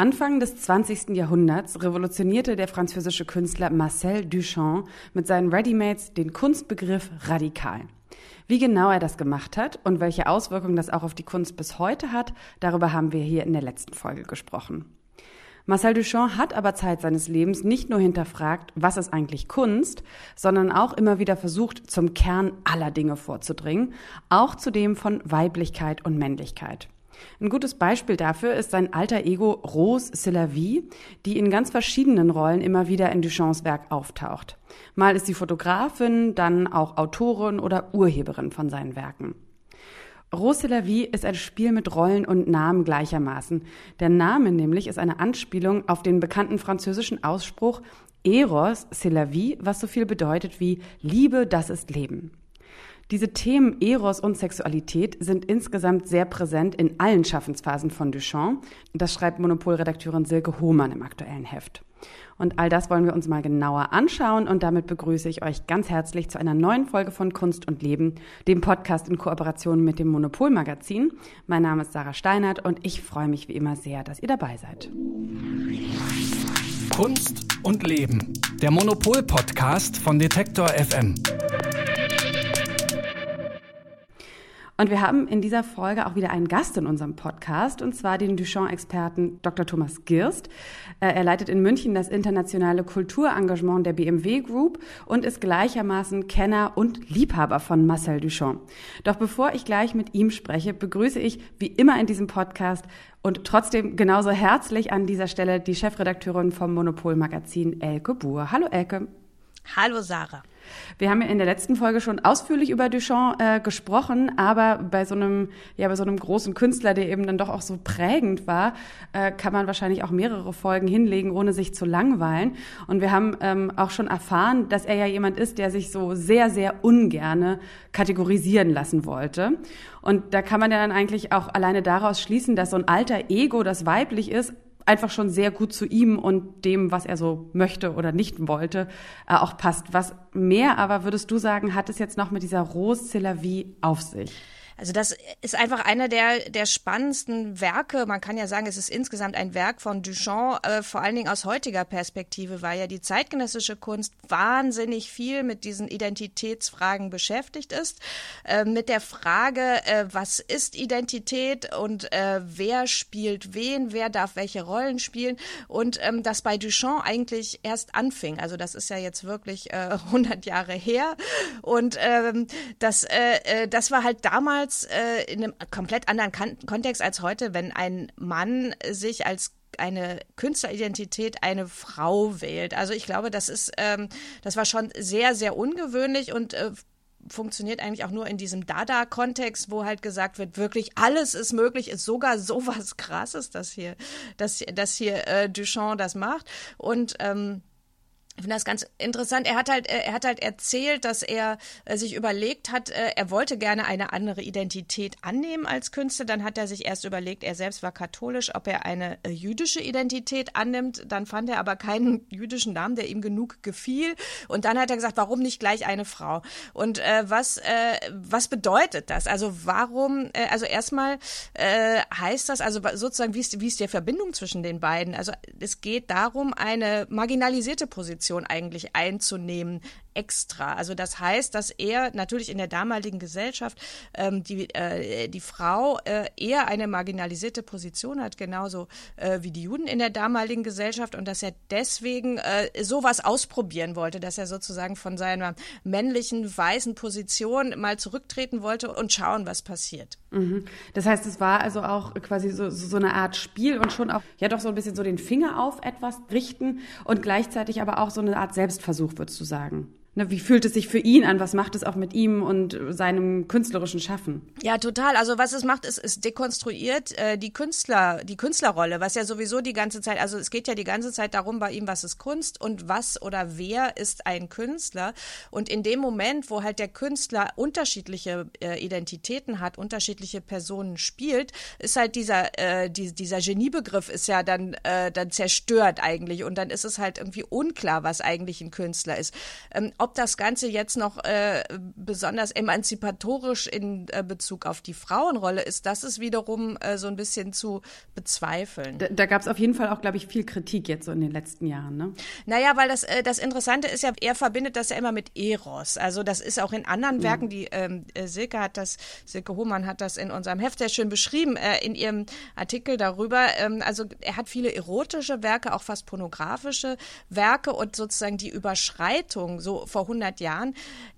Anfang des 20. Jahrhunderts revolutionierte der französische Künstler Marcel Duchamp mit seinen Readymates den Kunstbegriff radikal. Wie genau er das gemacht hat und welche Auswirkungen das auch auf die Kunst bis heute hat, darüber haben wir hier in der letzten Folge gesprochen. Marcel Duchamp hat aber Zeit seines Lebens nicht nur hinterfragt, was ist eigentlich Kunst, sondern auch immer wieder versucht, zum Kern aller Dinge vorzudringen, auch zu dem von Weiblichkeit und Männlichkeit. Ein gutes Beispiel dafür ist sein alter Ego Rose Silavie, die in ganz verschiedenen Rollen immer wieder in Duchamps Werk auftaucht. Mal ist sie Fotografin, dann auch Autorin oder Urheberin von seinen Werken. Rose Silavie ist ein Spiel mit Rollen und Namen gleichermaßen. Der Name nämlich ist eine Anspielung auf den bekannten französischen Ausspruch Eros, c'est was so viel bedeutet wie Liebe, das ist Leben. Diese Themen Eros und Sexualität sind insgesamt sehr präsent in allen Schaffensphasen von Duchamp. Das schreibt Monopolredakteurin Silke Hohmann im aktuellen Heft. Und all das wollen wir uns mal genauer anschauen und damit begrüße ich euch ganz herzlich zu einer neuen Folge von Kunst und Leben, dem Podcast in Kooperation mit dem Monopolmagazin. Mein Name ist Sarah Steinert und ich freue mich wie immer sehr, dass ihr dabei seid. Kunst und Leben, der Monopol-Podcast von Detektor FM. Und wir haben in dieser Folge auch wieder einen Gast in unserem Podcast, und zwar den Duchamp-Experten Dr. Thomas Girst. Äh, er leitet in München das internationale Kulturengagement der BMW Group und ist gleichermaßen Kenner und Liebhaber von Marcel Duchamp. Doch bevor ich gleich mit ihm spreche, begrüße ich wie immer in diesem Podcast und trotzdem genauso herzlich an dieser Stelle die Chefredakteurin vom Monopol-Magazin Elke Buhr. Hallo Elke. Hallo Sarah. Wir haben ja in der letzten Folge schon ausführlich über Duchamp äh, gesprochen, aber bei so einem, ja, bei so einem großen Künstler, der eben dann doch auch so prägend war, äh, kann man wahrscheinlich auch mehrere Folgen hinlegen, ohne sich zu langweilen. Und wir haben ähm, auch schon erfahren, dass er ja jemand ist, der sich so sehr, sehr ungerne kategorisieren lassen wollte. Und da kann man ja dann eigentlich auch alleine daraus schließen, dass so ein alter Ego, das weiblich ist, einfach schon sehr gut zu ihm und dem, was er so möchte oder nicht wollte, äh, auch passt. Was mehr aber, würdest du sagen, hat es jetzt noch mit dieser Rose Celavie auf sich? Also das ist einfach einer der, der spannendsten Werke. Man kann ja sagen, es ist insgesamt ein Werk von Duchamp, äh, vor allen Dingen aus heutiger Perspektive, weil ja die zeitgenössische Kunst wahnsinnig viel mit diesen Identitätsfragen beschäftigt ist. Äh, mit der Frage, äh, was ist Identität und äh, wer spielt wen, wer darf welche Rollen spielen. Und ähm, das bei Duchamp eigentlich erst anfing. Also das ist ja jetzt wirklich 100 äh, Jahre her. Und ähm, das, äh, das war halt damals damals äh, in einem komplett anderen kan Kontext als heute, wenn ein Mann sich als eine Künstleridentität eine Frau wählt. Also ich glaube, das ist, ähm, das war schon sehr, sehr ungewöhnlich und äh, funktioniert eigentlich auch nur in diesem Dada-Kontext, wo halt gesagt wird, wirklich alles ist möglich, ist sogar sowas krasses, dass hier, dass, dass hier äh, Duchamp das macht. Und ähm, ich finde das ganz interessant. Er hat halt, äh, er hat halt erzählt, dass er äh, sich überlegt hat, äh, er wollte gerne eine andere Identität annehmen als Künstler. Dann hat er sich erst überlegt, er selbst war katholisch, ob er eine jüdische Identität annimmt. Dann fand er aber keinen jüdischen Namen, der ihm genug gefiel. Und dann hat er gesagt, warum nicht gleich eine Frau? Und äh, was, äh, was bedeutet das? Also warum, äh, also erstmal heißt das, also sozusagen, wie ist, wie ist die Verbindung zwischen den beiden? Also es geht darum, eine marginalisierte Position Position eigentlich einzunehmen extra. Also das heißt, dass er natürlich in der damaligen Gesellschaft ähm, die, äh, die Frau äh, eher eine marginalisierte Position hat, genauso äh, wie die Juden in der damaligen Gesellschaft und dass er deswegen äh, sowas ausprobieren wollte, dass er sozusagen von seiner männlichen weißen Position mal zurücktreten wollte und schauen, was passiert. Mhm. Das heißt, es war also auch quasi so, so eine Art Spiel und schon auch ja doch so ein bisschen so den Finger auf etwas richten und gleichzeitig aber auch so eine Art Selbstversuch, würdest du sagen? Ne, wie fühlt es sich für ihn an? Was macht es auch mit ihm und seinem künstlerischen Schaffen? Ja, total. Also was es macht, ist, es dekonstruiert äh, die Künstler, die Künstlerrolle, was ja sowieso die ganze Zeit, also es geht ja die ganze Zeit darum bei ihm, was ist Kunst und was oder wer ist ein Künstler. Und in dem Moment, wo halt der Künstler unterschiedliche äh, Identitäten hat, unterschiedliche Personen spielt, ist halt dieser äh, die, dieser Geniebegriff ist ja dann äh, dann zerstört eigentlich und dann ist es halt irgendwie unklar, was eigentlich ein Künstler ist. Ähm, ob ob das Ganze jetzt noch äh, besonders emanzipatorisch in äh, Bezug auf die Frauenrolle ist, das ist wiederum äh, so ein bisschen zu bezweifeln. Da, da gab es auf jeden Fall auch, glaube ich, viel Kritik jetzt so in den letzten Jahren. Ne? Naja, weil das, äh, das Interessante ist ja, er verbindet das ja immer mit Eros. Also das ist auch in anderen Werken, die ähm, äh, Silke hat das, Silke Hohmann hat das in unserem Heft sehr schön beschrieben, äh, in ihrem Artikel darüber. Ähm, also er hat viele erotische Werke, auch fast pornografische Werke und sozusagen die Überschreitung so vor 100 Jahren,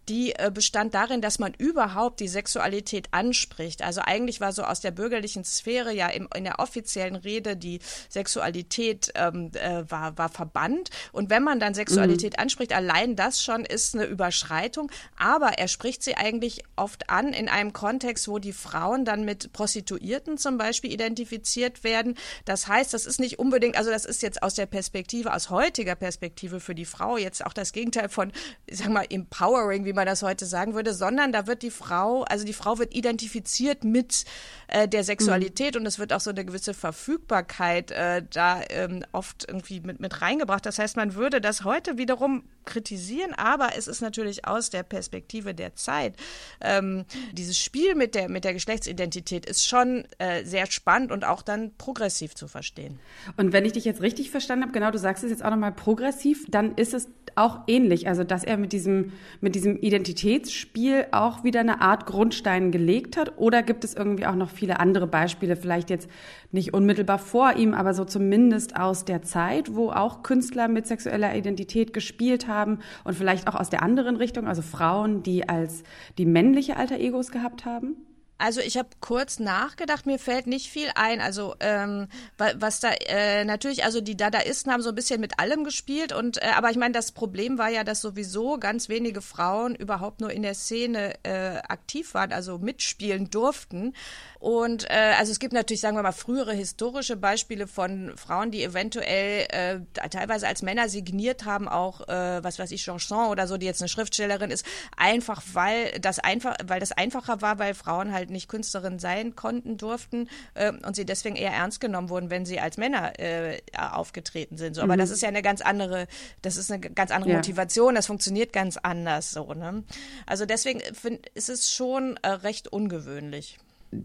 die äh, bestand darin, dass man überhaupt die Sexualität anspricht. Also eigentlich war so aus der bürgerlichen Sphäre ja im, in der offiziellen Rede die Sexualität ähm, äh, war, war verbannt. Und wenn man dann Sexualität mhm. anspricht, allein das schon ist eine Überschreitung. Aber er spricht sie eigentlich oft an in einem Kontext, wo die Frauen dann mit Prostituierten zum Beispiel identifiziert werden. Das heißt, das ist nicht unbedingt, also das ist jetzt aus der Perspektive, aus heutiger Perspektive für die Frau jetzt auch das Gegenteil von, ich sag mal, empowering, wie wie man das heute sagen würde, sondern da wird die Frau, also die Frau wird identifiziert mit äh, der Sexualität mhm. und es wird auch so eine gewisse Verfügbarkeit äh, da ähm, oft irgendwie mit, mit reingebracht. Das heißt, man würde das heute wiederum kritisieren, aber es ist natürlich aus der Perspektive der Zeit. Ähm, dieses Spiel mit der, mit der Geschlechtsidentität ist schon äh, sehr spannend und auch dann progressiv zu verstehen. Und wenn ich dich jetzt richtig verstanden habe, genau, du sagst es jetzt auch nochmal progressiv, dann ist es auch ähnlich. Also, dass er mit diesem, mit diesem Identitätsspiel auch wieder eine Art Grundstein gelegt hat? Oder gibt es irgendwie auch noch viele andere Beispiele, vielleicht jetzt nicht unmittelbar vor ihm, aber so zumindest aus der Zeit, wo auch Künstler mit sexueller Identität gespielt haben und vielleicht auch aus der anderen Richtung, also Frauen, die als die männliche Alter Egos gehabt haben? Also ich habe kurz nachgedacht, mir fällt nicht viel ein. Also ähm, was da äh, natürlich, also die Dadaisten haben so ein bisschen mit allem gespielt und äh, aber ich meine, das Problem war ja, dass sowieso ganz wenige Frauen überhaupt nur in der Szene äh, aktiv waren, also mitspielen durften. Und äh, also es gibt natürlich, sagen wir mal, frühere historische Beispiele von Frauen, die eventuell äh, teilweise als Männer signiert haben, auch äh, was weiß ich, Chanson oder so, die jetzt eine Schriftstellerin ist, einfach weil das einfach, weil das einfacher war, weil Frauen halt nicht Künstlerin sein konnten, durften äh, und sie deswegen eher ernst genommen wurden, wenn sie als Männer äh, aufgetreten sind. So, aber mhm. das ist ja eine ganz andere, das ist eine ganz andere ja. Motivation, das funktioniert ganz anders so. Ne? Also deswegen find, ist es schon äh, recht ungewöhnlich.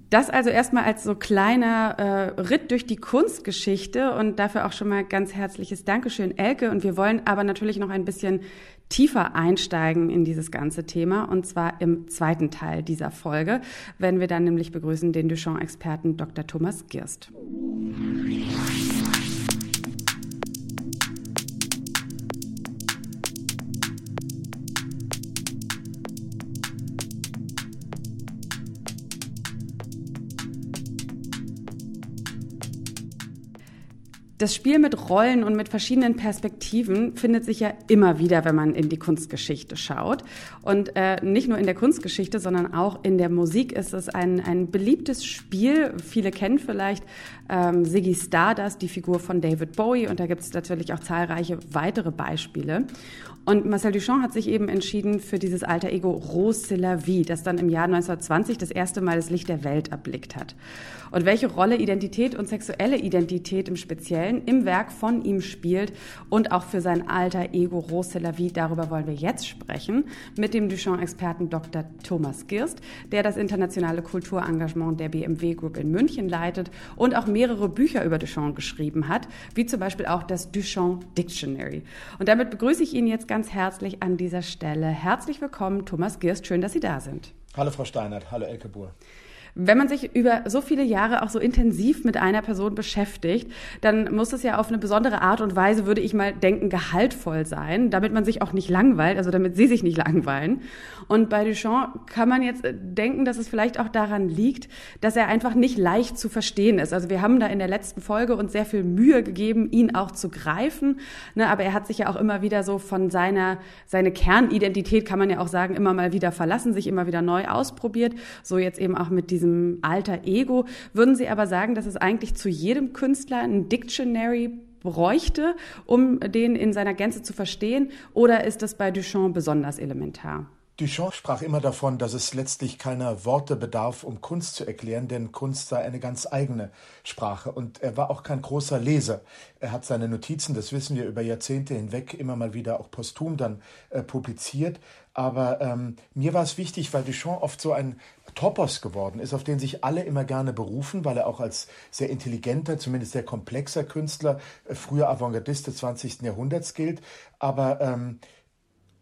Das also erstmal als so kleiner äh, Ritt durch die Kunstgeschichte und dafür auch schon mal ganz herzliches Dankeschön, Elke. Und wir wollen aber natürlich noch ein bisschen tiefer einsteigen in dieses ganze Thema und zwar im zweiten Teil dieser Folge, wenn wir dann nämlich begrüßen den Duchamp-Experten Dr. Thomas Girst. Das Spiel mit Rollen und mit verschiedenen Perspektiven findet sich ja immer wieder, wenn man in die Kunstgeschichte schaut. Und äh, nicht nur in der Kunstgeschichte, sondern auch in der Musik ist es ein, ein beliebtes Spiel. Viele kennen vielleicht ähm, Ziggy Stardust, die Figur von David Bowie. Und da gibt es natürlich auch zahlreiche weitere Beispiele. Und Marcel Duchamp hat sich eben entschieden für dieses alter Ego Rose la Vie, das dann im Jahr 1920 das erste Mal das Licht der Welt erblickt hat. Und welche Rolle Identität und sexuelle Identität im Speziellen im Werk von ihm spielt und auch für sein alter Ego Rose la Vie, darüber wollen wir jetzt sprechen mit dem Duchamp-Experten Dr. Thomas Girst, der das internationale Kulturengagement der BMW Group in München leitet und auch mehrere Bücher über Duchamp geschrieben hat, wie zum Beispiel auch das Duchamp Dictionary. Und damit begrüße ich ihn jetzt ganz ganz herzlich an dieser Stelle. Herzlich willkommen, Thomas Girst. Schön, dass Sie da sind. Hallo, Frau Steinert. Hallo, Elke Buhr. Wenn man sich über so viele Jahre auch so intensiv mit einer Person beschäftigt, dann muss es ja auf eine besondere Art und Weise, würde ich mal denken, gehaltvoll sein, damit man sich auch nicht langweilt, also damit sie sich nicht langweilen. Und bei Duchamp kann man jetzt denken, dass es vielleicht auch daran liegt, dass er einfach nicht leicht zu verstehen ist. Also wir haben da in der letzten Folge uns sehr viel Mühe gegeben, ihn auch zu greifen. Ne, aber er hat sich ja auch immer wieder so von seiner, seine Kernidentität, kann man ja auch sagen, immer mal wieder verlassen, sich immer wieder neu ausprobiert. So jetzt eben auch mit diesem diesem alter Ego. Würden Sie aber sagen, dass es eigentlich zu jedem Künstler ein Dictionary bräuchte, um den in seiner Gänze zu verstehen? Oder ist das bei Duchamp besonders elementar? Duchamp sprach immer davon, dass es letztlich keiner Worte bedarf, um Kunst zu erklären, denn Kunst sei eine ganz eigene Sprache. Und er war auch kein großer Leser. Er hat seine Notizen, das wissen wir, über Jahrzehnte hinweg immer mal wieder auch posthum dann äh, publiziert. Aber ähm, mir war es wichtig, weil Duchamp oft so ein Topos geworden ist, auf den sich alle immer gerne berufen, weil er auch als sehr intelligenter, zumindest sehr komplexer Künstler, äh, früher Avantgardist des 20. Jahrhunderts gilt. Aber ähm,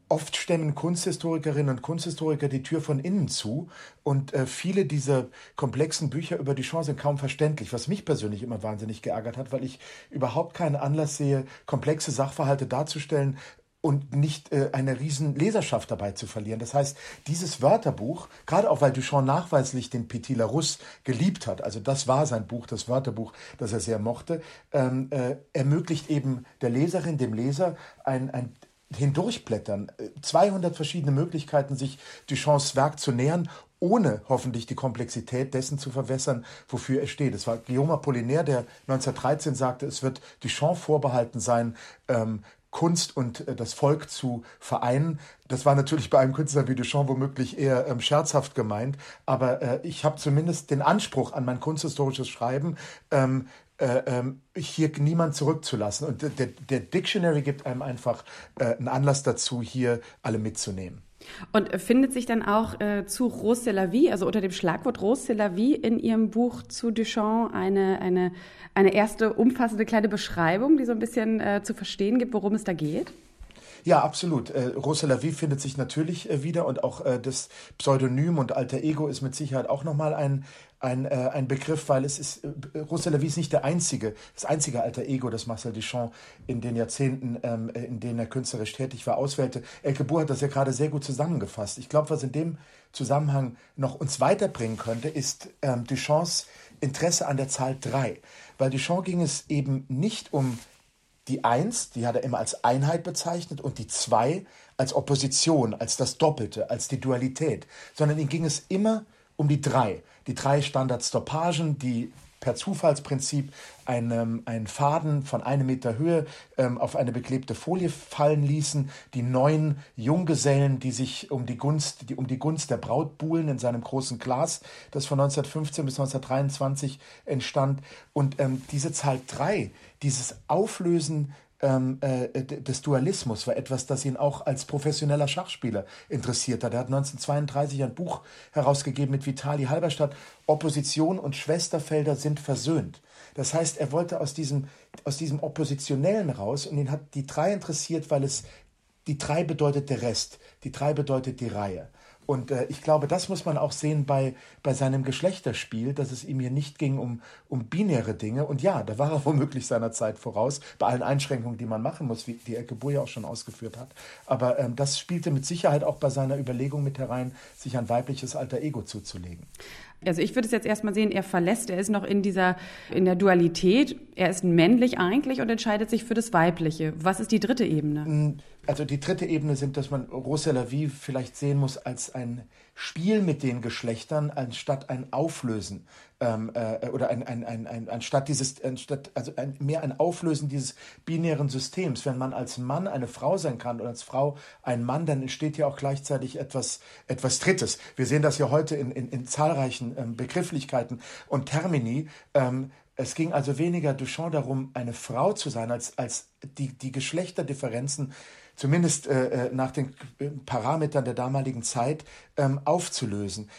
Oft stemmen Kunsthistorikerinnen und Kunsthistoriker die Tür von innen zu und äh, viele dieser komplexen Bücher über die Chance sind kaum verständlich, was mich persönlich immer wahnsinnig geärgert hat, weil ich überhaupt keinen Anlass sehe, komplexe Sachverhalte darzustellen, und nicht äh, eine riesen Leserschaft dabei zu verlieren. Das heißt, dieses Wörterbuch, gerade auch weil Duchamp nachweislich den Petit Larousse geliebt hat, also das war sein Buch, das Wörterbuch, das er sehr mochte, ähm, äh, ermöglicht eben der Leserin, dem Leser ein, ein hindurchblättern, 200 verschiedene Möglichkeiten, sich Duchamps Werk zu nähern, ohne hoffentlich die Komplexität dessen zu verwässern, wofür er steht. Es war Guillaume Apollinaire, der 1913 sagte, es wird Duchamp vorbehalten sein, ähm, Kunst und äh, das Volk zu vereinen. Das war natürlich bei einem Künstler wie Duchamp womöglich eher ähm, scherzhaft gemeint, aber äh, ich habe zumindest den Anspruch an mein kunsthistorisches Schreiben, ähm, äh, ähm, hier niemand zurückzulassen. Und der, der Dictionary gibt einem einfach äh, einen Anlass dazu, hier alle mitzunehmen. Und findet sich dann auch äh, zu Rose de la Vie, also unter dem Schlagwort Rose de la Vie in Ihrem Buch zu Duchamp eine, eine, eine erste umfassende kleine Beschreibung, die so ein bisschen äh, zu verstehen gibt, worum es da geht? Ja, absolut. Äh, Rose la Vie findet sich natürlich äh, wieder und auch äh, das Pseudonym und Alter Ego ist mit Sicherheit auch nochmal ein, ein, äh, ein Begriff, weil es ist, äh, Rose la Vie ist nicht der einzige, das einzige Alter Ego, das Marcel Duchamp in den Jahrzehnten, ähm, äh, in denen er künstlerisch tätig war, auswählte. Elke Buhr hat das ja gerade sehr gut zusammengefasst. Ich glaube, was in dem Zusammenhang noch uns weiterbringen könnte, ist ähm, Duchamps Interesse an der Zahl 3. Weil Duchamp ging es eben nicht um die Eins, die hat er immer als Einheit bezeichnet und die Zwei als Opposition, als das Doppelte, als die Dualität, sondern ihm ging es immer um die drei. Die drei Standardstoppagen, die per Zufallsprinzip einen, einen Faden von einem Meter Höhe ähm, auf eine beklebte Folie fallen ließen. Die neun Junggesellen, die sich um die Gunst, die, um die Gunst der Braut buhlen in seinem großen Glas, das von 1915 bis 1923 entstand. Und ähm, diese Zahl drei, dieses Auflösen ähm, äh, des Dualismus war etwas, das ihn auch als professioneller Schachspieler interessiert hat. Er hat 1932 ein Buch herausgegeben mit Vitali Halberstadt, Opposition und Schwesterfelder sind versöhnt. Das heißt, er wollte aus diesem, aus diesem Oppositionellen raus und ihn hat die drei interessiert, weil es die drei bedeutet der Rest, die drei bedeutet die Reihe. Und äh, ich glaube, das muss man auch sehen bei, bei seinem Geschlechterspiel, dass es ihm hier nicht ging um, um binäre Dinge. Und ja, da war er womöglich seiner Zeit voraus, bei allen Einschränkungen, die man machen muss, wie die Elke Buhr ja auch schon ausgeführt hat. Aber ähm, das spielte mit Sicherheit auch bei seiner Überlegung mit herein, sich ein weibliches alter Ego zuzulegen. Also ich würde es jetzt erstmal sehen, er verlässt, er ist noch in dieser, in der Dualität, er ist männlich eigentlich und entscheidet sich für das Weibliche. Was ist die dritte Ebene? Mm, also die dritte Ebene sind, dass man Rose la Vie vielleicht sehen muss als ein Spiel mit den Geschlechtern, anstatt ein Auflösen ähm, äh, oder ein, ein, ein, ein, anstatt dieses, anstatt, also ein, mehr ein Auflösen dieses binären Systems. Wenn man als Mann eine Frau sein kann oder als Frau ein Mann, dann entsteht ja auch gleichzeitig etwas, etwas Drittes. Wir sehen das ja heute in, in, in zahlreichen ähm, Begrifflichkeiten und Termini. Ähm, es ging also weniger Duchamp darum, eine Frau zu sein, als, als die, die Geschlechterdifferenzen zumindest äh, äh, nach den Parametern der damaligen Zeit ähm, aufzulösen.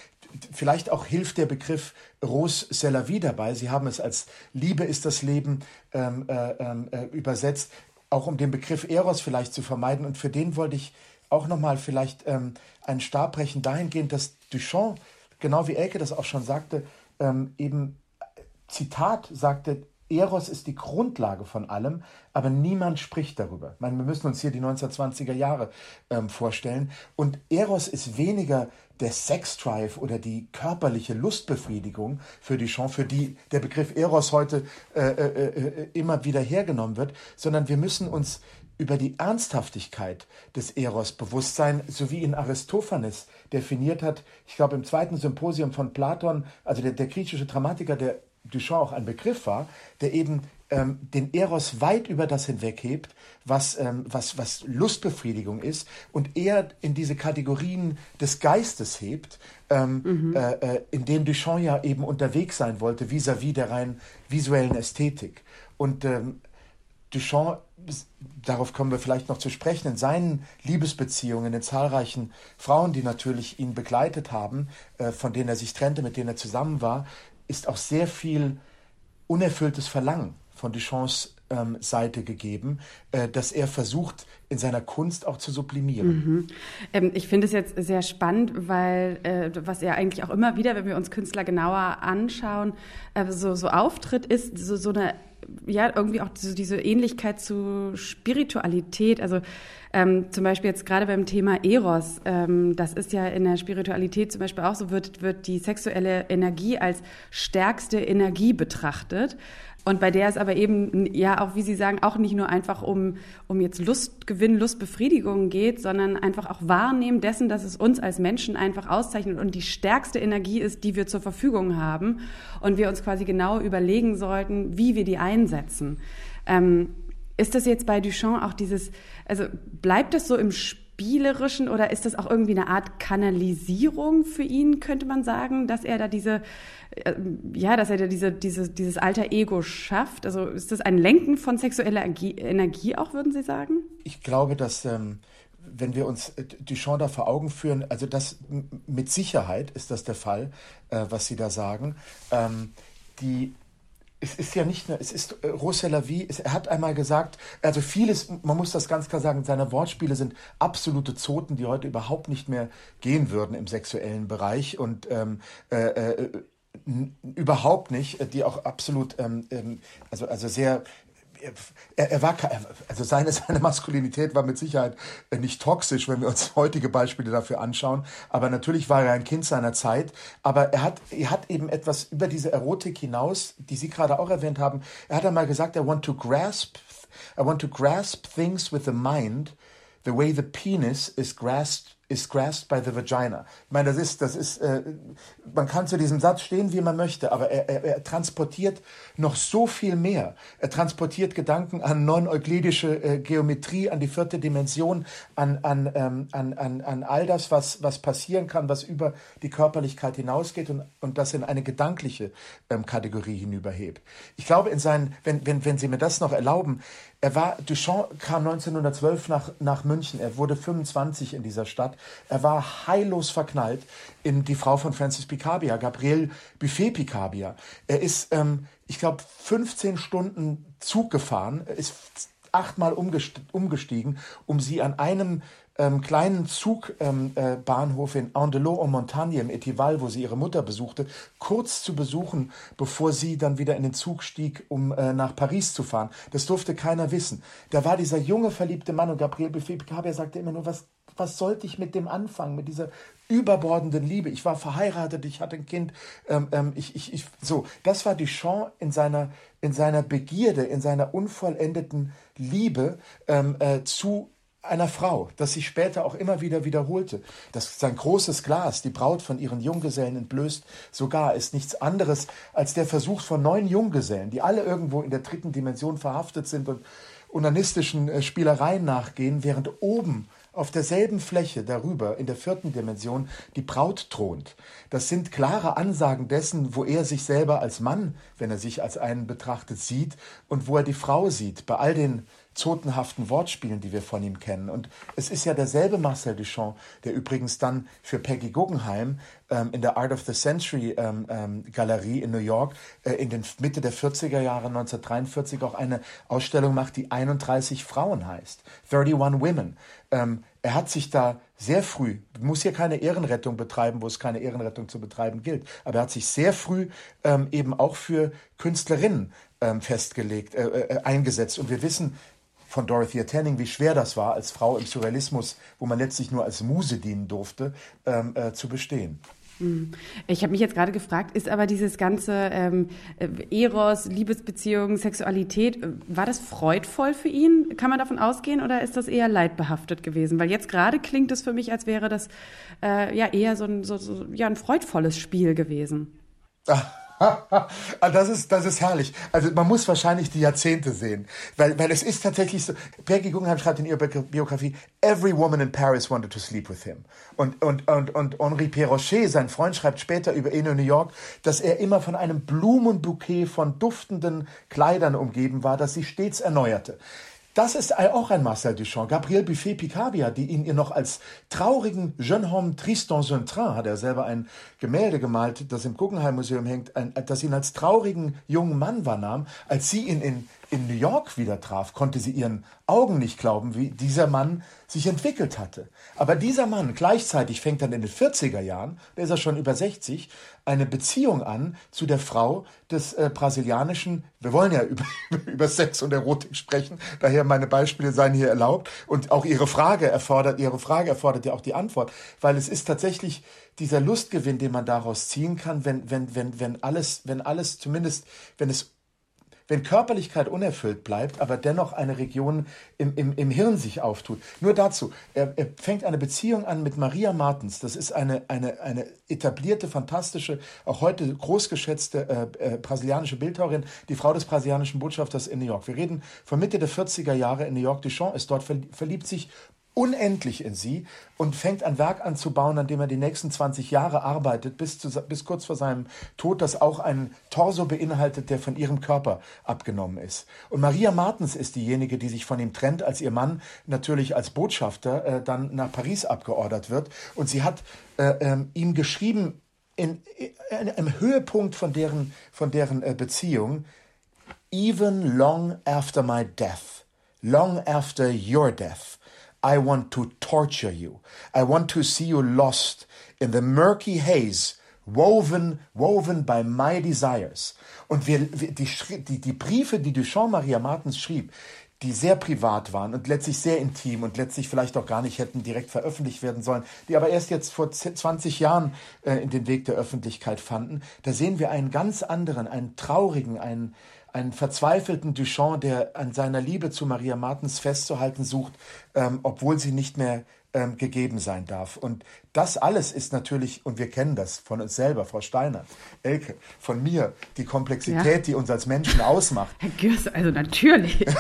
Vielleicht auch hilft der Begriff Rose Sellavi dabei. Sie haben es als Liebe ist das Leben ähm, äh, ähm, äh, übersetzt, auch um den Begriff Eros vielleicht zu vermeiden. Und für den wollte ich auch nochmal vielleicht ähm, einen Stab brechen dahingehend, dass Duchamp, genau wie Elke das auch schon sagte, ähm, eben Zitat sagte, Eros ist die Grundlage von allem, aber niemand spricht darüber. Ich meine, wir müssen uns hier die 1920er Jahre ähm, vorstellen. Und Eros ist weniger der Sexdrive oder die körperliche Lustbefriedigung für die Chance, für die der Begriff Eros heute äh, äh, äh, immer wieder hergenommen wird, sondern wir müssen uns über die Ernsthaftigkeit des Eros bewusst sein, so wie ihn Aristophanes definiert hat. Ich glaube, im zweiten Symposium von Platon, also der, der griechische Dramatiker, der Duchamp auch ein Begriff war, der eben ähm, den Eros weit über das hinweghebt, was, ähm, was, was Lustbefriedigung ist und eher in diese Kategorien des Geistes hebt, ähm, mhm. äh, äh, in denen Duchamp ja eben unterwegs sein wollte, vis-à-vis -vis der rein visuellen Ästhetik. Und ähm, Duchamp, darauf kommen wir vielleicht noch zu sprechen, in seinen Liebesbeziehungen, in zahlreichen Frauen, die natürlich ihn begleitet haben, äh, von denen er sich trennte, mit denen er zusammen war, ist auch sehr viel unerfülltes Verlangen von Duchamps ähm, Seite gegeben, äh, dass er versucht, in seiner Kunst auch zu sublimieren. Mhm. Ähm, ich finde es jetzt sehr spannend, weil äh, was er eigentlich auch immer wieder, wenn wir uns Künstler genauer anschauen, äh, so, so auftritt, ist so, so eine ja, irgendwie auch diese, diese Ähnlichkeit zu Spiritualität. Also ähm, zum Beispiel jetzt gerade beim Thema Eros, ähm, das ist ja in der Spiritualität zum Beispiel auch so, wird, wird die sexuelle Energie als stärkste Energie betrachtet. Und bei der es aber eben, ja, auch wie Sie sagen, auch nicht nur einfach um, um jetzt Lustgewinn, Lustbefriedigung geht, sondern einfach auch Wahrnehmen dessen, dass es uns als Menschen einfach auszeichnet und die stärkste Energie ist, die wir zur Verfügung haben. Und wir uns quasi genau überlegen sollten, wie wir die einsetzen. Ähm, ist das jetzt bei Duchamp auch dieses, also bleibt das so im Spiel? Spielerischen oder ist das auch irgendwie eine Art Kanalisierung für ihn, könnte man sagen, dass er da diese, äh, ja, dass er da diese, diese, dieses alter Ego schafft? Also ist das ein Lenken von sexueller Energie auch, würden Sie sagen? Ich glaube, dass ähm, wenn wir uns äh, Duchamp da vor Augen führen, also das mit Sicherheit ist das der Fall, äh, was Sie da sagen. Ähm, die es ist ja nicht nur, es ist äh, Rossella-Vie, er hat einmal gesagt, also vieles, man muss das ganz klar sagen, seine Wortspiele sind absolute Zoten, die heute überhaupt nicht mehr gehen würden im sexuellen Bereich und ähm, äh, äh, überhaupt nicht, die auch absolut, ähm, ähm also, also sehr er, er, war, also seine, seine Maskulinität war mit Sicherheit nicht toxisch, wenn wir uns heutige Beispiele dafür anschauen. Aber natürlich war er ein Kind seiner Zeit. Aber er hat, er hat eben etwas über diese Erotik hinaus, die Sie gerade auch erwähnt haben. Er hat einmal gesagt, I want to grasp, I want to grasp things with the mind, the way the penis is grasped is grasped by the vagina. Ich meine, das ist, das ist, äh, man kann zu diesem Satz stehen, wie man möchte, aber er, er, er transportiert noch so viel mehr. Er transportiert Gedanken an non-euklidische äh, Geometrie, an die vierte Dimension, an, an, ähm, an, an, an all das, was, was passieren kann, was über die Körperlichkeit hinausgeht und, und das in eine gedankliche ähm, Kategorie hinüberhebt. Ich glaube, in seinen, wenn, wenn, wenn Sie mir das noch erlauben, er war, Duchamp kam 1912 nach, nach München. Er wurde 25 in dieser Stadt. Er war heillos verknallt in die Frau von Francis Picabia, Gabrielle Buffet Picabia. Er ist, ähm, ich glaube, 15 Stunden Zug gefahren, ist achtmal umgestiegen, um sie an einem ähm, kleinen Zugbahnhof ähm, äh, in Andelot-en-Montagne im Etival, wo sie ihre Mutter besuchte, kurz zu besuchen, bevor sie dann wieder in den Zug stieg, um äh, nach Paris zu fahren. Das durfte keiner wissen. Da war dieser junge, verliebte Mann und Gabriel Buffet-Picabia sagte immer nur, was, was sollte ich mit dem anfangen, mit dieser überbordenden Liebe. Ich war verheiratet, ich hatte ein Kind. Ähm, ähm, ich, ich, ich, so, das war Duchamp in seiner, in seiner Begierde, in seiner unvollendeten Liebe ähm, äh, zu einer Frau, das sich später auch immer wieder wiederholte. Das sein großes Glas, die Braut von ihren Junggesellen entblößt, sogar ist nichts anderes als der Versuch von neun Junggesellen, die alle irgendwo in der dritten Dimension verhaftet sind und unanistischen äh, Spielereien nachgehen, während oben auf derselben Fläche darüber in der vierten Dimension die Braut thront. Das sind klare Ansagen dessen, wo er sich selber als Mann, wenn er sich als einen betrachtet, sieht und wo er die Frau sieht, bei all den zotenhaften Wortspielen, die wir von ihm kennen. Und es ist ja derselbe Marcel Duchamp, der übrigens dann für Peggy Guggenheim ähm, in der Art of the Century ähm, ähm, Galerie in New York äh, in den Mitte der 40er Jahre 1943 auch eine Ausstellung macht, die 31 Frauen heißt. 31 Women. Ähm, er hat sich da sehr früh, muss hier keine Ehrenrettung betreiben, wo es keine Ehrenrettung zu betreiben gilt, aber er hat sich sehr früh ähm, eben auch für Künstlerinnen ähm, festgelegt, äh, äh, eingesetzt. Und wir wissen, von Dorothea Tanning, wie schwer das war, als Frau im Surrealismus, wo man letztlich nur als Muse dienen durfte, ähm, äh, zu bestehen. Hm. Ich habe mich jetzt gerade gefragt, ist aber dieses ganze ähm, Eros, Liebesbeziehungen, Sexualität, äh, war das freudvoll für ihn? Kann man davon ausgehen oder ist das eher leidbehaftet gewesen? Weil jetzt gerade klingt es für mich, als wäre das äh, ja eher so ein, so, so, ja, ein freudvolles Spiel gewesen. Ach das ist, das ist herrlich. Also man muss wahrscheinlich die Jahrzehnte sehen, weil, weil es ist tatsächlich so. Peggy Guggenheim schreibt in ihrer Biografie: Every woman in Paris wanted to sleep with him. Und und und und Henri Perrochet, sein Freund, schreibt später über ihn in New York, dass er immer von einem Blumenbouquet von duftenden Kleidern umgeben war, das sie stets erneuerte. Das ist auch ein Marcel Duchamp. Gabriel Buffet-Picabia, die ihn ihr noch als traurigen Jeune homme triste dans hat er selber ein Gemälde gemalt, das im Guggenheim Museum hängt, ein, das ihn als traurigen jungen Mann wahrnahm, als sie ihn in in New York wieder traf, konnte sie ihren Augen nicht glauben, wie dieser Mann sich entwickelt hatte. Aber dieser Mann gleichzeitig fängt dann in den 40er Jahren, der ist ja schon über 60, eine Beziehung an zu der Frau des äh, brasilianischen, wir wollen ja über, über Sex und Erotik sprechen, daher meine Beispiele seien hier erlaubt. Und auch ihre Frage erfordert, ihre Frage erfordert ja auch die Antwort, weil es ist tatsächlich dieser Lustgewinn, den man daraus ziehen kann, wenn, wenn, wenn, wenn alles, wenn alles zumindest, wenn es wenn Körperlichkeit unerfüllt bleibt, aber dennoch eine Region im, im, im Hirn sich auftut. Nur dazu, er, er fängt eine Beziehung an mit Maria Martens. Das ist eine, eine, eine etablierte, fantastische, auch heute großgeschätzte äh, äh, brasilianische Bildhauerin, die Frau des brasilianischen Botschafters in New York. Wir reden von Mitte der 40er Jahre in New York. Duchamp ist dort verliebt sich unendlich in sie und fängt ein Werk an zu bauen, an dem er die nächsten 20 Jahre arbeitet, bis, zu, bis kurz vor seinem Tod, das auch einen Torso beinhaltet, der von ihrem Körper abgenommen ist. Und Maria Martens ist diejenige, die sich von ihm trennt, als ihr Mann natürlich als Botschafter äh, dann nach Paris abgeordert wird. Und sie hat äh, ähm, ihm geschrieben, in, in, im Höhepunkt von deren, von deren äh, Beziehung, even long after my death, long after your death, I want to torture you. I want to see you lost in the murky haze, woven, woven by my desires. Und wir, die, die, die Briefe, die Duchamp Maria Martens schrieb, die sehr privat waren und letztlich sehr intim und letztlich vielleicht auch gar nicht hätten direkt veröffentlicht werden sollen, die aber erst jetzt vor 20 Jahren äh, in den Weg der Öffentlichkeit fanden, da sehen wir einen ganz anderen, einen traurigen, einen, einen verzweifelten Duchamp, der an seiner Liebe zu Maria Martens festzuhalten sucht, ähm, obwohl sie nicht mehr ähm, gegeben sein darf. Und das alles ist natürlich, und wir kennen das von uns selber, Frau Steiner, Elke, von mir, die Komplexität, ja. die uns als Menschen ausmacht. Herr Gürs, also natürlich.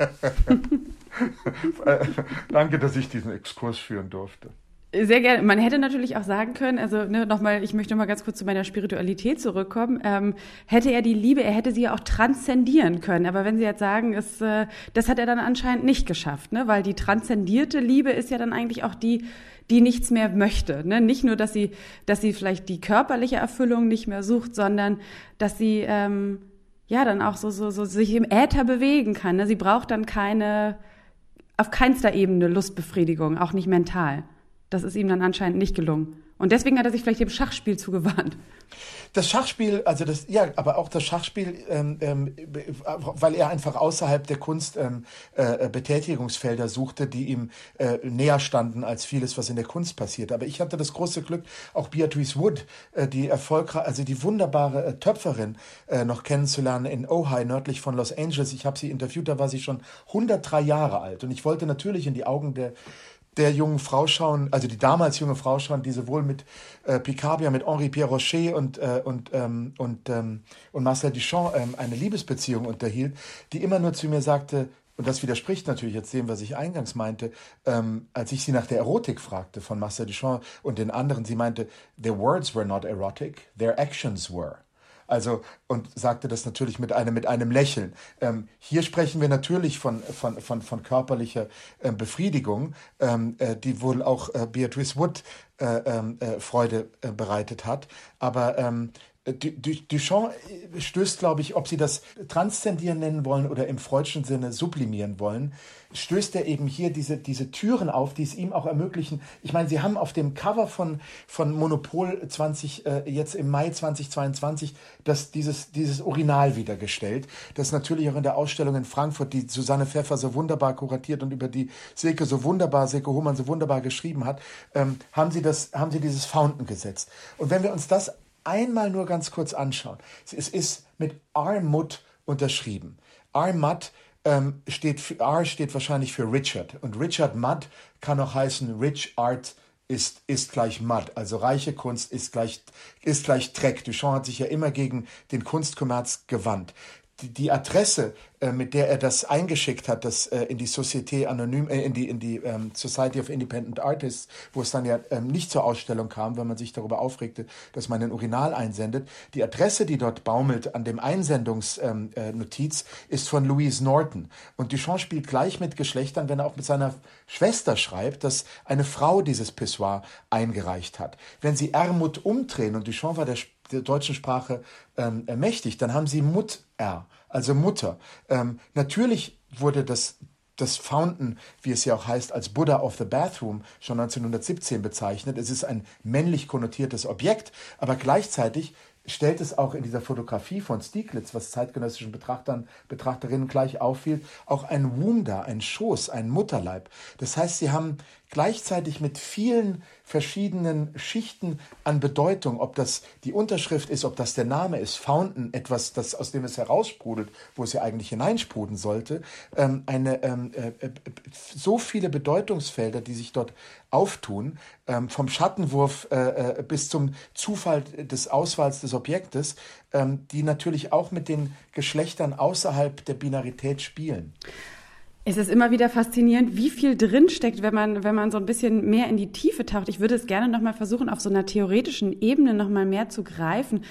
Danke, dass ich diesen Exkurs führen durfte. Sehr gerne. Man hätte natürlich auch sagen können, also ne, nochmal, ich möchte mal ganz kurz zu meiner Spiritualität zurückkommen. Ähm, hätte er die Liebe, er hätte sie ja auch transzendieren können. Aber wenn Sie jetzt sagen, es, äh, das hat er dann anscheinend nicht geschafft, ne? weil die transzendierte Liebe ist ja dann eigentlich auch die, die nichts mehr möchte. Ne? Nicht nur, dass sie, dass sie vielleicht die körperliche Erfüllung nicht mehr sucht, sondern dass sie ähm, ja dann auch so, so, so sich im Äther bewegen kann. Ne? Sie braucht dann keine, auf keinster Ebene Lustbefriedigung, auch nicht mental. Das ist ihm dann anscheinend nicht gelungen. Und deswegen hat er sich vielleicht dem Schachspiel zugewandt. Das Schachspiel, also das, ja, aber auch das Schachspiel, ähm, ähm, weil er einfach außerhalb der Kunst ähm, äh, Betätigungsfelder suchte, die ihm äh, näher standen als vieles, was in der Kunst passiert. Aber ich hatte das große Glück, auch Beatrice Wood, äh, die erfolgreich, also die wunderbare äh, Töpferin, äh, noch kennenzulernen in Ojai, nördlich von Los Angeles. Ich habe sie interviewt, da war sie schon 103 Jahre alt. Und ich wollte natürlich in die Augen der der jungen Frau schauen, also die damals junge Frau schauen, die sowohl mit äh, Picabia, mit Henri Pierre Rocher und, äh, und, ähm, und, ähm, und Marcel Duchamp ähm, eine Liebesbeziehung unterhielt, die immer nur zu mir sagte, und das widerspricht natürlich jetzt dem, was ich eingangs meinte, ähm, als ich sie nach der Erotik fragte von Marcel Duchamp und den anderen, sie meinte, their words were not erotic, their actions were. Also, und sagte das natürlich mit einem, mit einem Lächeln. Ähm, hier sprechen wir natürlich von, von, von, von körperlicher äh, Befriedigung, ähm, äh, die wohl auch äh, Beatrice Wood äh, ähm, äh, Freude äh, bereitet hat. Aber ähm, Duchamp stößt, glaube ich, ob Sie das transzendieren nennen wollen oder im freudschen Sinne sublimieren wollen, stößt er eben hier diese, diese Türen auf, die es ihm auch ermöglichen. Ich meine, Sie haben auf dem Cover von, von Monopol 20, äh, jetzt im Mai 2022, das, dieses, dieses Original wiedergestellt, das natürlich auch in der Ausstellung in Frankfurt, die Susanne Pfeffer so wunderbar kuratiert und über die Silke so wunderbar, Silke Hohmann so wunderbar geschrieben hat, ähm, haben, Sie das, haben Sie dieses Fountain gesetzt. Und wenn wir uns das einmal nur ganz kurz anschauen. Es ist mit Armut unterschrieben. Armut ähm, steht, für, R steht wahrscheinlich für Richard. Und Richard Mudd kann auch heißen Rich Art ist, ist gleich Mud. Also reiche Kunst ist gleich, ist gleich Dreck. Duchamp hat sich ja immer gegen den Kunstkommerz gewandt die Adresse, äh, mit der er das eingeschickt hat, das äh, in die Société Anonym, äh, in die, in die ähm, Society of Independent Artists, wo es dann ja ähm, nicht zur Ausstellung kam, wenn man sich darüber aufregte, dass man ein Urinal einsendet. Die Adresse, die dort baumelt an dem Einsendungsnotiz, ähm, ist von Louise Norton. Und Duchamp spielt gleich mit Geschlechtern, wenn er auch mit seiner Schwester schreibt, dass eine Frau dieses Pissoir eingereicht hat. Wenn sie Ermut umdrehen, und Duchamp war der der deutschen Sprache ähm, mächtig, dann haben sie Mut-R, also Mutter. Ähm, natürlich wurde das das Fountain, wie es ja auch heißt, als Buddha of the Bathroom schon 1917 bezeichnet. Es ist ein männlich konnotiertes Objekt, aber gleichzeitig stellt es auch in dieser Fotografie von Stieglitz, was zeitgenössischen Betrachtern, Betrachterinnen gleich auffiel, auch ein Womb da, ein Schoß, ein Mutterleib. Das heißt, sie haben gleichzeitig mit vielen verschiedenen Schichten an Bedeutung, ob das die Unterschrift ist, ob das der Name ist, Fountain, etwas, das, aus dem es heraussprudelt, wo es ja eigentlich hineinsprudeln sollte, ähm, eine, ähm, äh, äh, so viele Bedeutungsfelder, die sich dort auftun, ähm, vom Schattenwurf äh, äh bis zum Zufall des Auswahls des Objektes, ähm, die natürlich auch mit den Geschlechtern außerhalb der Binarität spielen. Es ist immer wieder faszinierend, wie viel drinsteckt, wenn man, wenn man so ein bisschen mehr in die Tiefe taucht. Ich würde es gerne nochmal versuchen, auf so einer theoretischen Ebene nochmal mehr zu greifen,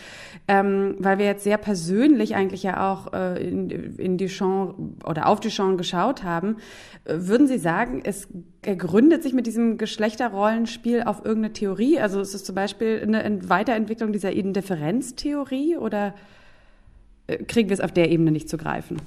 ähm, weil wir jetzt sehr persönlich eigentlich ja auch äh, in, in Duchamp oder auf Duchamp geschaut haben. Würden Sie sagen, es gründet sich mit diesem Geschlechterrollenspiel auf irgendeine Theorie? Also ist es zum Beispiel eine Weiterentwicklung dieser Indifferenztheorie oder äh, kriegen wir es auf der Ebene nicht zu greifen?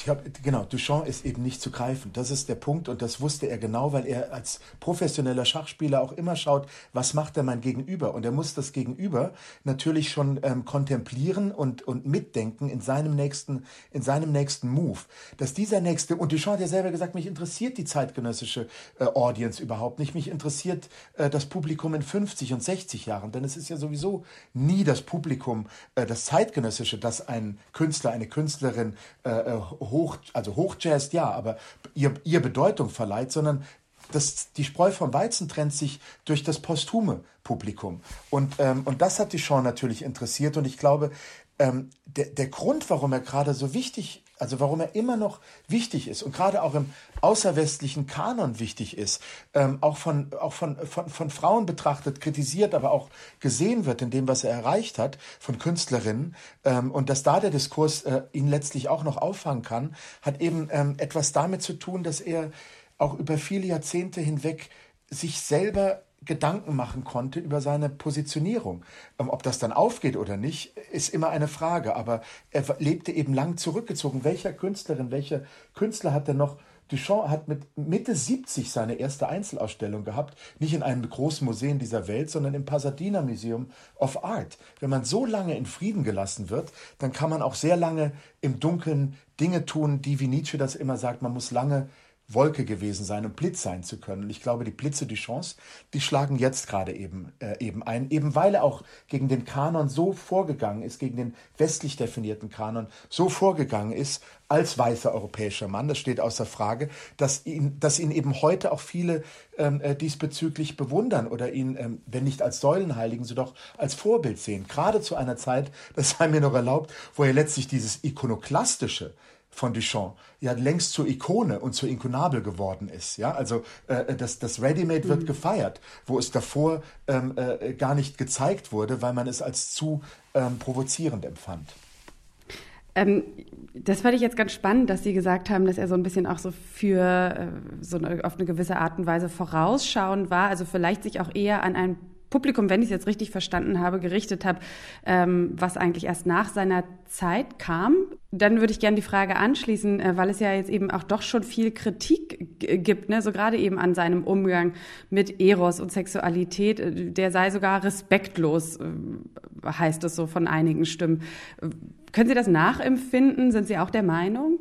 Ich glaube, genau, Duchamp ist eben nicht zu greifen. Das ist der Punkt und das wusste er genau, weil er als professioneller Schachspieler auch immer schaut, was macht er mein Gegenüber? Und er muss das Gegenüber natürlich schon ähm, kontemplieren und, und mitdenken in seinem nächsten, in seinem nächsten Move. Dass dieser nächste, und Duchamp hat ja selber gesagt, mich interessiert die zeitgenössische äh, Audience überhaupt nicht. Mich interessiert äh, das Publikum in 50 und 60 Jahren, denn es ist ja sowieso nie das Publikum, äh, das zeitgenössische, das ein Künstler, eine Künstlerin äh, äh hoch, also hochjazzt, ja, aber ihr, ihr Bedeutung verleiht, sondern das, die Spreu vom Weizen trennt sich durch das posthume Publikum. Und, ähm, und das hat die Shaw natürlich interessiert. Und ich glaube, ähm, der, der Grund, warum er gerade so wichtig also warum er immer noch wichtig ist und gerade auch im außerwestlichen Kanon wichtig ist, ähm, auch, von, auch von, von, von Frauen betrachtet, kritisiert, aber auch gesehen wird in dem, was er erreicht hat, von Künstlerinnen, ähm, und dass da der Diskurs äh, ihn letztlich auch noch auffangen kann, hat eben ähm, etwas damit zu tun, dass er auch über viele Jahrzehnte hinweg sich selber Gedanken machen konnte über seine Positionierung. Ähm, ob das dann aufgeht oder nicht, ist immer eine Frage. Aber er lebte eben lang zurückgezogen. Welcher Künstlerin, welcher Künstler hat denn noch Duchamp hat mit Mitte 70 seine erste Einzelausstellung gehabt, nicht in einem großen Museum dieser Welt, sondern im Pasadena Museum of Art. Wenn man so lange in Frieden gelassen wird, dann kann man auch sehr lange im Dunkeln Dinge tun, die, wie Nietzsche das immer sagt, man muss lange Wolke gewesen sein und Blitz sein zu können. Und ich glaube, die Blitze, die Chance, die schlagen jetzt gerade eben, äh, eben ein, eben weil er auch gegen den Kanon so vorgegangen ist, gegen den westlich definierten Kanon so vorgegangen ist, als weißer europäischer Mann, das steht außer Frage, dass ihn, dass ihn eben heute auch viele ähm, äh, diesbezüglich bewundern oder ihn, ähm, wenn nicht als Säulenheiligen, so doch als Vorbild sehen. Gerade zu einer Zeit, das sei mir noch erlaubt, wo er letztlich dieses Ikonoklastische von Duchamp ja längst zur Ikone und zur Inkunabel geworden ist. Ja, also äh, das, das Ready-Made wird mhm. gefeiert, wo es davor ähm, äh, gar nicht gezeigt wurde, weil man es als zu ähm, provozierend empfand. Ähm, das fand ich jetzt ganz spannend, dass Sie gesagt haben, dass er so ein bisschen auch so für äh, so eine, auf eine gewisse Art und Weise vorausschauend war, also vielleicht sich auch eher an ein Publikum, wenn ich es jetzt richtig verstanden habe, gerichtet habe, ähm, was eigentlich erst nach seiner Zeit kam. Dann würde ich gerne die Frage anschließen, äh, weil es ja jetzt eben auch doch schon viel Kritik gibt, ne? so gerade eben an seinem Umgang mit Eros und Sexualität. Äh, der sei sogar respektlos, äh, heißt es so von einigen Stimmen. Können Sie das nachempfinden? Sind Sie auch der Meinung?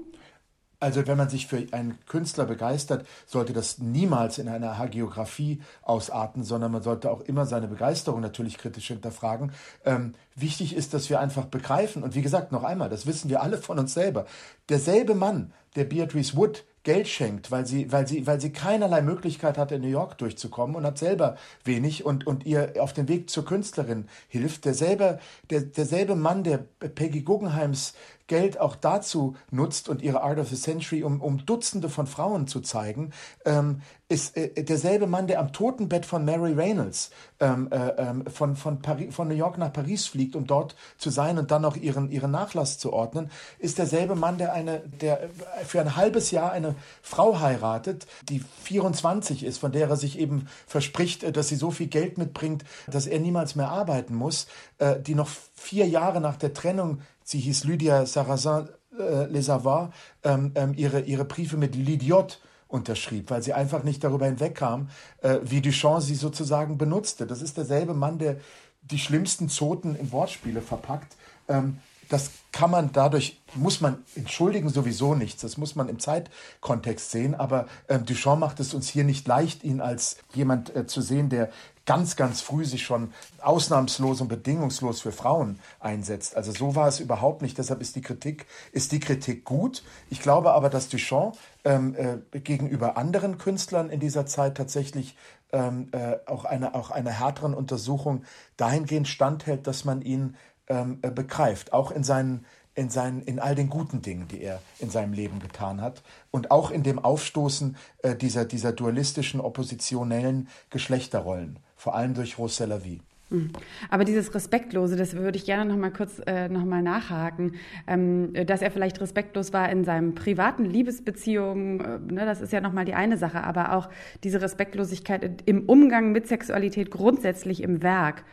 Also wenn man sich für einen Künstler begeistert, sollte das niemals in einer Hagiografie ausarten, sondern man sollte auch immer seine Begeisterung natürlich kritisch hinterfragen. Ähm, wichtig ist, dass wir einfach begreifen, und wie gesagt, noch einmal, das wissen wir alle von uns selber, derselbe Mann, der Beatrice Wood Geld schenkt, weil sie, weil sie, weil sie keinerlei Möglichkeit hat, in New York durchzukommen und hat selber wenig und, und ihr auf den Weg zur Künstlerin hilft. Derselbe, der, derselbe Mann, der Peggy Guggenheims Geld auch dazu nutzt und ihre Art of the Century, um, um Dutzende von Frauen zu zeigen, ähm, ist äh, derselbe Mann, der am Totenbett von Mary Reynolds ähm, äh, ähm, von, von, Paris, von New York nach Paris fliegt, um dort zu sein und dann noch ihren, ihren Nachlass zu ordnen, ist derselbe Mann, der, eine, der für ein halbes Jahr eine Frau heiratet, die 24 ist, von der er sich eben verspricht, äh, dass sie so viel Geld mitbringt, dass er niemals mehr arbeiten muss, äh, die noch vier Jahre nach der Trennung sie hieß Lydia Sarrazin äh, Les Avoirs, ähm, ähm, ihre, ihre Briefe mit L'idiot unterschrieb, weil sie einfach nicht darüber hinwegkam, äh, wie Duchamp sie sozusagen benutzte. Das ist derselbe Mann, der die schlimmsten Zoten in Wortspiele verpackt. Ähm, das kann man dadurch, muss man entschuldigen sowieso nichts, das muss man im Zeitkontext sehen, aber äh, Duchamp macht es uns hier nicht leicht, ihn als jemand äh, zu sehen, der ganz, ganz früh sich schon ausnahmslos und bedingungslos für Frauen einsetzt. Also so war es überhaupt nicht. Deshalb ist die Kritik, ist die Kritik gut. Ich glaube aber, dass Duchamp ähm, äh, gegenüber anderen Künstlern in dieser Zeit tatsächlich ähm, äh, auch, eine, auch einer härteren Untersuchung dahingehend standhält, dass man ihn ähm, äh, begreift, auch in seinen in, seinen, in all den guten Dingen, die er in seinem Leben getan hat und auch in dem Aufstoßen äh, dieser, dieser dualistischen, oppositionellen Geschlechterrollen, vor allem durch Rose Lavie. Hm. Aber dieses Respektlose, das würde ich gerne noch mal kurz äh, noch nachhaken, ähm, dass er vielleicht respektlos war in seinem privaten Liebesbeziehungen, äh, ne, das ist ja noch mal die eine Sache, aber auch diese Respektlosigkeit im Umgang mit Sexualität grundsätzlich im Werk.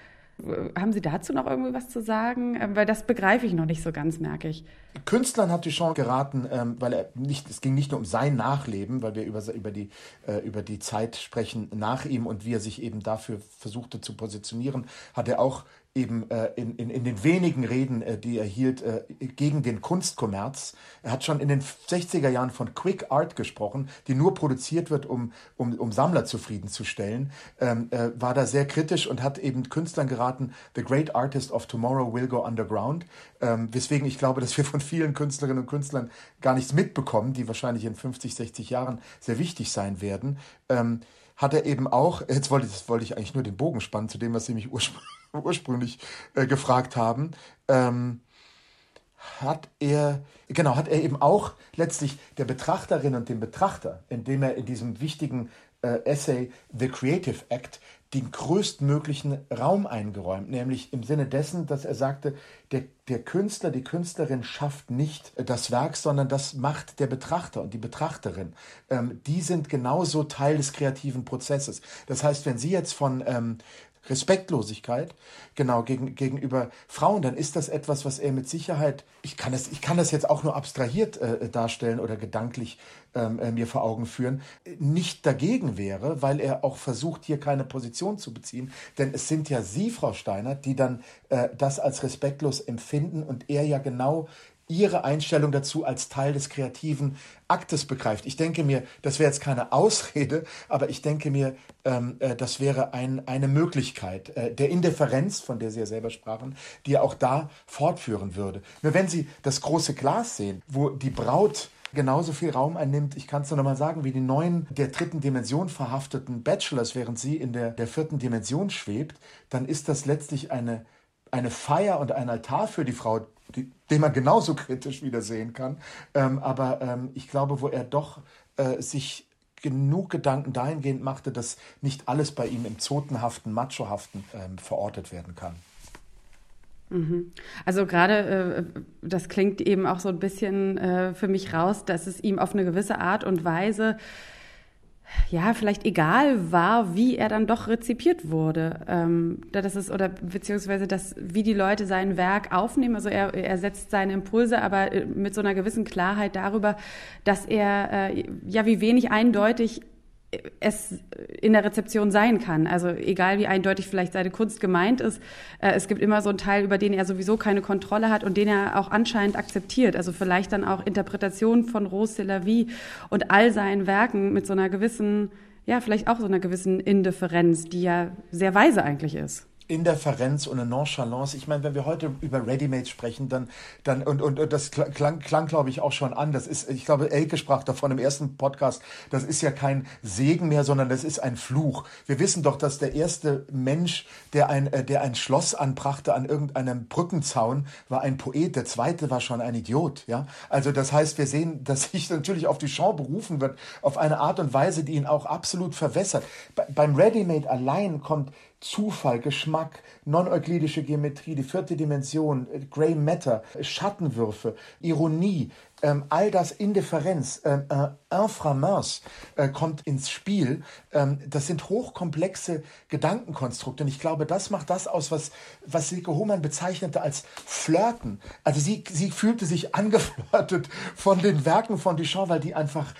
Haben Sie dazu noch irgendwie was zu sagen? Ähm, weil das begreife ich noch nicht so ganz, merke ich. Künstlern hat Duchamp geraten, ähm, weil er nicht, es ging nicht nur um sein Nachleben, weil wir über, über, die, äh, über die Zeit sprechen nach ihm und wie er sich eben dafür versuchte zu positionieren, hat er auch eben äh, in, in, in den wenigen Reden, äh, die er hielt, äh, gegen den Kunstkommerz. Er hat schon in den 60er Jahren von Quick Art gesprochen, die nur produziert wird, um, um, um Sammler zufriedenzustellen. Ähm, äh, war da sehr kritisch und hat eben Künstlern geraten, The Great Artist of Tomorrow will go underground. Ähm, weswegen ich glaube, dass wir von vielen Künstlerinnen und Künstlern gar nichts mitbekommen, die wahrscheinlich in 50, 60 Jahren sehr wichtig sein werden. Ähm, hat er eben auch, jetzt wollte, ich, wollte ich eigentlich nur den Bogen spannen zu dem, was Sie mich ursprünglich ursprünglich äh, gefragt haben, ähm, hat er, genau, hat er eben auch letztlich der Betrachterin und dem Betrachter, indem er in diesem wichtigen äh, Essay The Creative Act den größtmöglichen Raum eingeräumt, nämlich im Sinne dessen, dass er sagte, der, der Künstler, die Künstlerin schafft nicht das Werk, sondern das macht der Betrachter und die Betrachterin. Ähm, die sind genauso Teil des kreativen Prozesses. Das heißt, wenn Sie jetzt von ähm, Respektlosigkeit, genau, gegen, gegenüber Frauen, dann ist das etwas, was er mit Sicherheit, ich kann das, ich kann das jetzt auch nur abstrahiert äh, darstellen oder gedanklich ähm, äh, mir vor Augen führen, nicht dagegen wäre, weil er auch versucht, hier keine Position zu beziehen. Denn es sind ja Sie, Frau Steiner, die dann äh, das als respektlos empfinden und er ja genau ihre Einstellung dazu als Teil des kreativen Aktes begreift. Ich denke mir, das wäre jetzt keine Ausrede, aber ich denke mir, ähm, äh, das wäre ein, eine Möglichkeit äh, der Indifferenz, von der Sie ja selber sprachen, die er auch da fortführen würde. Nur wenn Sie das große Glas sehen, wo die Braut genauso viel Raum einnimmt, ich kann es nur noch mal sagen, wie die neun der dritten Dimension verhafteten Bachelors, während sie in der, der vierten Dimension schwebt, dann ist das letztlich eine, eine Feier und ein Altar für die Frau, den man genauso kritisch wieder sehen kann. Ähm, aber ähm, ich glaube, wo er doch äh, sich genug Gedanken dahingehend machte, dass nicht alles bei ihm im zotenhaften, machohaften ähm, verortet werden kann. Mhm. Also gerade, äh, das klingt eben auch so ein bisschen äh, für mich raus, dass es ihm auf eine gewisse Art und Weise ja, vielleicht egal war, wie er dann doch rezipiert wurde. Ähm, das ist, oder beziehungsweise das, wie die Leute sein Werk aufnehmen. Also er, er setzt seine Impulse, aber äh, mit so einer gewissen Klarheit darüber, dass er, äh, ja, wie wenig eindeutig es in der Rezeption sein kann. Also egal wie eindeutig vielleicht seine Kunst gemeint ist, äh, es gibt immer so einen Teil, über den er sowieso keine Kontrolle hat und den er auch anscheinend akzeptiert. Also vielleicht dann auch Interpretationen von Rose de la Vie und all seinen Werken mit so einer gewissen, ja, vielleicht auch so einer gewissen Indifferenz, die ja sehr weise eigentlich ist. Indifferenz und eine Nonchalance. Ich meine, wenn wir heute über Readymates sprechen, dann, dann und, und, und das klang, klang, glaube ich, auch schon an. Das ist, ich glaube, Elke sprach davon im ersten Podcast. Das ist ja kein Segen mehr, sondern das ist ein Fluch. Wir wissen doch, dass der erste Mensch, der ein, äh, der ein Schloss anbrachte an irgendeinem Brückenzaun, war ein Poet. Der zweite war schon ein Idiot. Ja, also das heißt, wir sehen, dass sich natürlich auf Duchamp berufen wird auf eine Art und Weise, die ihn auch absolut verwässert. Be beim Readymade allein kommt Zufall, Geschmack, non-euklidische Geometrie, die vierte Dimension, äh, Grey Matter, Schattenwürfe, Ironie, ähm, all das Indifferenz, ähm, äh, Inframens äh, kommt ins Spiel. Ähm, das sind hochkomplexe Gedankenkonstrukte. Und ich glaube, das macht das aus, was, was Silke Hohmann bezeichnete als Flirten. Also sie, sie fühlte sich angeflirtet von den Werken von Duchamp, weil die einfach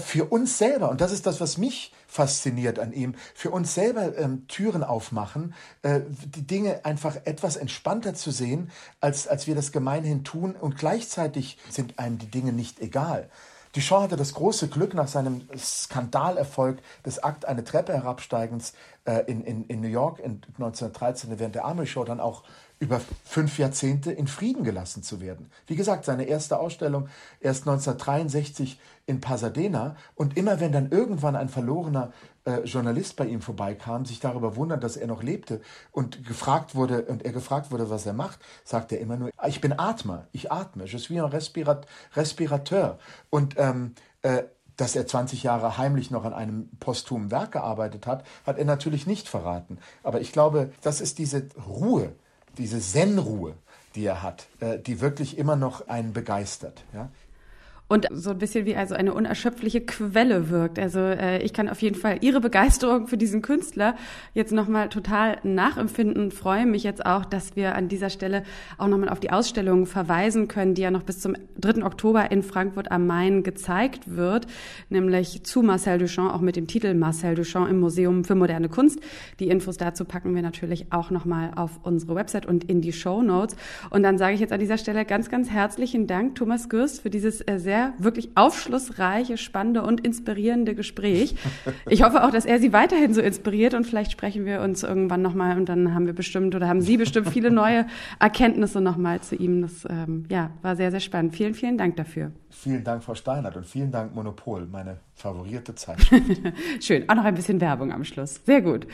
für uns selber, und das ist das, was mich fasziniert an ihm, für uns selber ähm, Türen aufmachen, äh, die Dinge einfach etwas entspannter zu sehen, als, als wir das gemeinhin tun. Und gleichzeitig sind einem die Dinge nicht egal. Duchamp hatte das große Glück, nach seinem Skandalerfolg des Akt eine Treppe herabsteigens äh, in, in, in New York in 1913 während der Army Show dann auch über fünf Jahrzehnte in Frieden gelassen zu werden. Wie gesagt, seine erste Ausstellung erst 1963 in Pasadena und immer wenn dann irgendwann ein verlorener äh, Journalist bei ihm vorbeikam, sich darüber wundert, dass er noch lebte und gefragt wurde und er gefragt wurde, was er macht, sagt er immer nur: Ich bin Atmer, ich atme, je suis un respirat respirateur und ähm, äh, dass er 20 Jahre heimlich noch an einem posthumen Werk gearbeitet hat, hat er natürlich nicht verraten. Aber ich glaube, das ist diese Ruhe, diese Zen-Ruhe, die er hat, äh, die wirklich immer noch einen begeistert. Ja? Und so ein bisschen wie also eine unerschöpfliche Quelle wirkt. Also äh, ich kann auf jeden Fall Ihre Begeisterung für diesen Künstler jetzt nochmal total nachempfinden. Freue mich jetzt auch, dass wir an dieser Stelle auch nochmal auf die Ausstellung verweisen können, die ja noch bis zum 3. Oktober in Frankfurt am Main gezeigt wird, nämlich zu Marcel Duchamp, auch mit dem Titel Marcel Duchamp im Museum für moderne Kunst. Die Infos dazu packen wir natürlich auch nochmal auf unsere Website und in die Show Notes. Und dann sage ich jetzt an dieser Stelle ganz, ganz herzlichen Dank, Thomas Gürst, für dieses äh, wirklich aufschlussreiche, spannende und inspirierende Gespräch. Ich hoffe auch, dass er Sie weiterhin so inspiriert und vielleicht sprechen wir uns irgendwann nochmal und dann haben wir bestimmt oder haben Sie bestimmt viele neue Erkenntnisse nochmal zu ihm. Das ähm, ja, war sehr, sehr spannend. Vielen, vielen Dank dafür. Vielen Dank, Frau Steinert, und vielen Dank, Monopol, meine favorierte Zeitschrift. Schön, auch noch ein bisschen Werbung am Schluss. Sehr gut.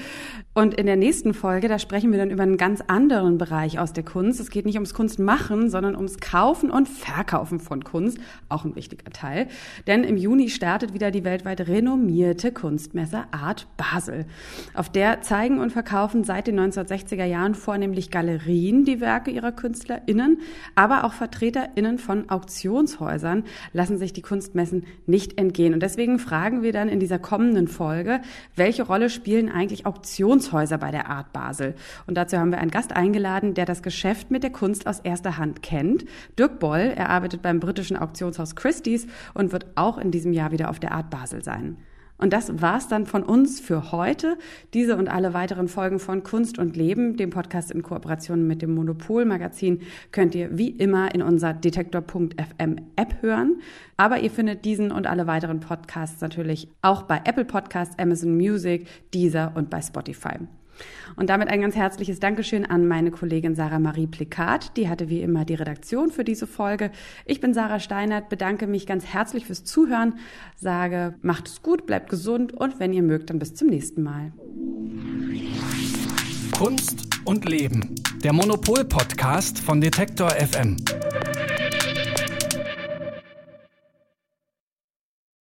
Und in der nächsten Folge, da sprechen wir dann über einen ganz anderen Bereich aus der Kunst. Es geht nicht ums Kunstmachen, sondern ums Kaufen und Verkaufen von Kunst. Auch ein wichtiger Teil. Denn im Juni startet wieder die weltweit renommierte Kunstmesse Art Basel. Auf der zeigen und verkaufen seit den 1960er Jahren vornehmlich Galerien die Werke ihrer KünstlerInnen, aber auch VertreterInnen von Auktionshäusern lassen sich die Kunstmessen nicht entgehen. Und deswegen fragen wir dann in dieser kommenden Folge, welche Rolle spielen eigentlich Auktionshäuser bei der Art Basel? Und dazu haben wir einen Gast eingeladen, der das Geschäft mit der Kunst aus erster Hand kennt. Dirk Boll, er arbeitet beim britischen Auktionshaus Christie's und wird auch in diesem Jahr wieder auf der Art Basel sein. Und das war's dann von uns für heute. Diese und alle weiteren Folgen von Kunst und Leben, dem Podcast in Kooperation mit dem Monopol Magazin, könnt ihr wie immer in unserer Detektor.fm App hören. Aber ihr findet diesen und alle weiteren Podcasts natürlich auch bei Apple Podcasts, Amazon Music, Deezer und bei Spotify. Und damit ein ganz herzliches Dankeschön an meine Kollegin Sarah Marie Plikat. Die hatte wie immer die Redaktion für diese Folge. Ich bin Sarah Steinert, bedanke mich ganz herzlich fürs Zuhören, sage, macht es gut, bleibt gesund und wenn ihr mögt, dann bis zum nächsten Mal. Kunst und Leben. Der Monopol-Podcast von Detektor FM.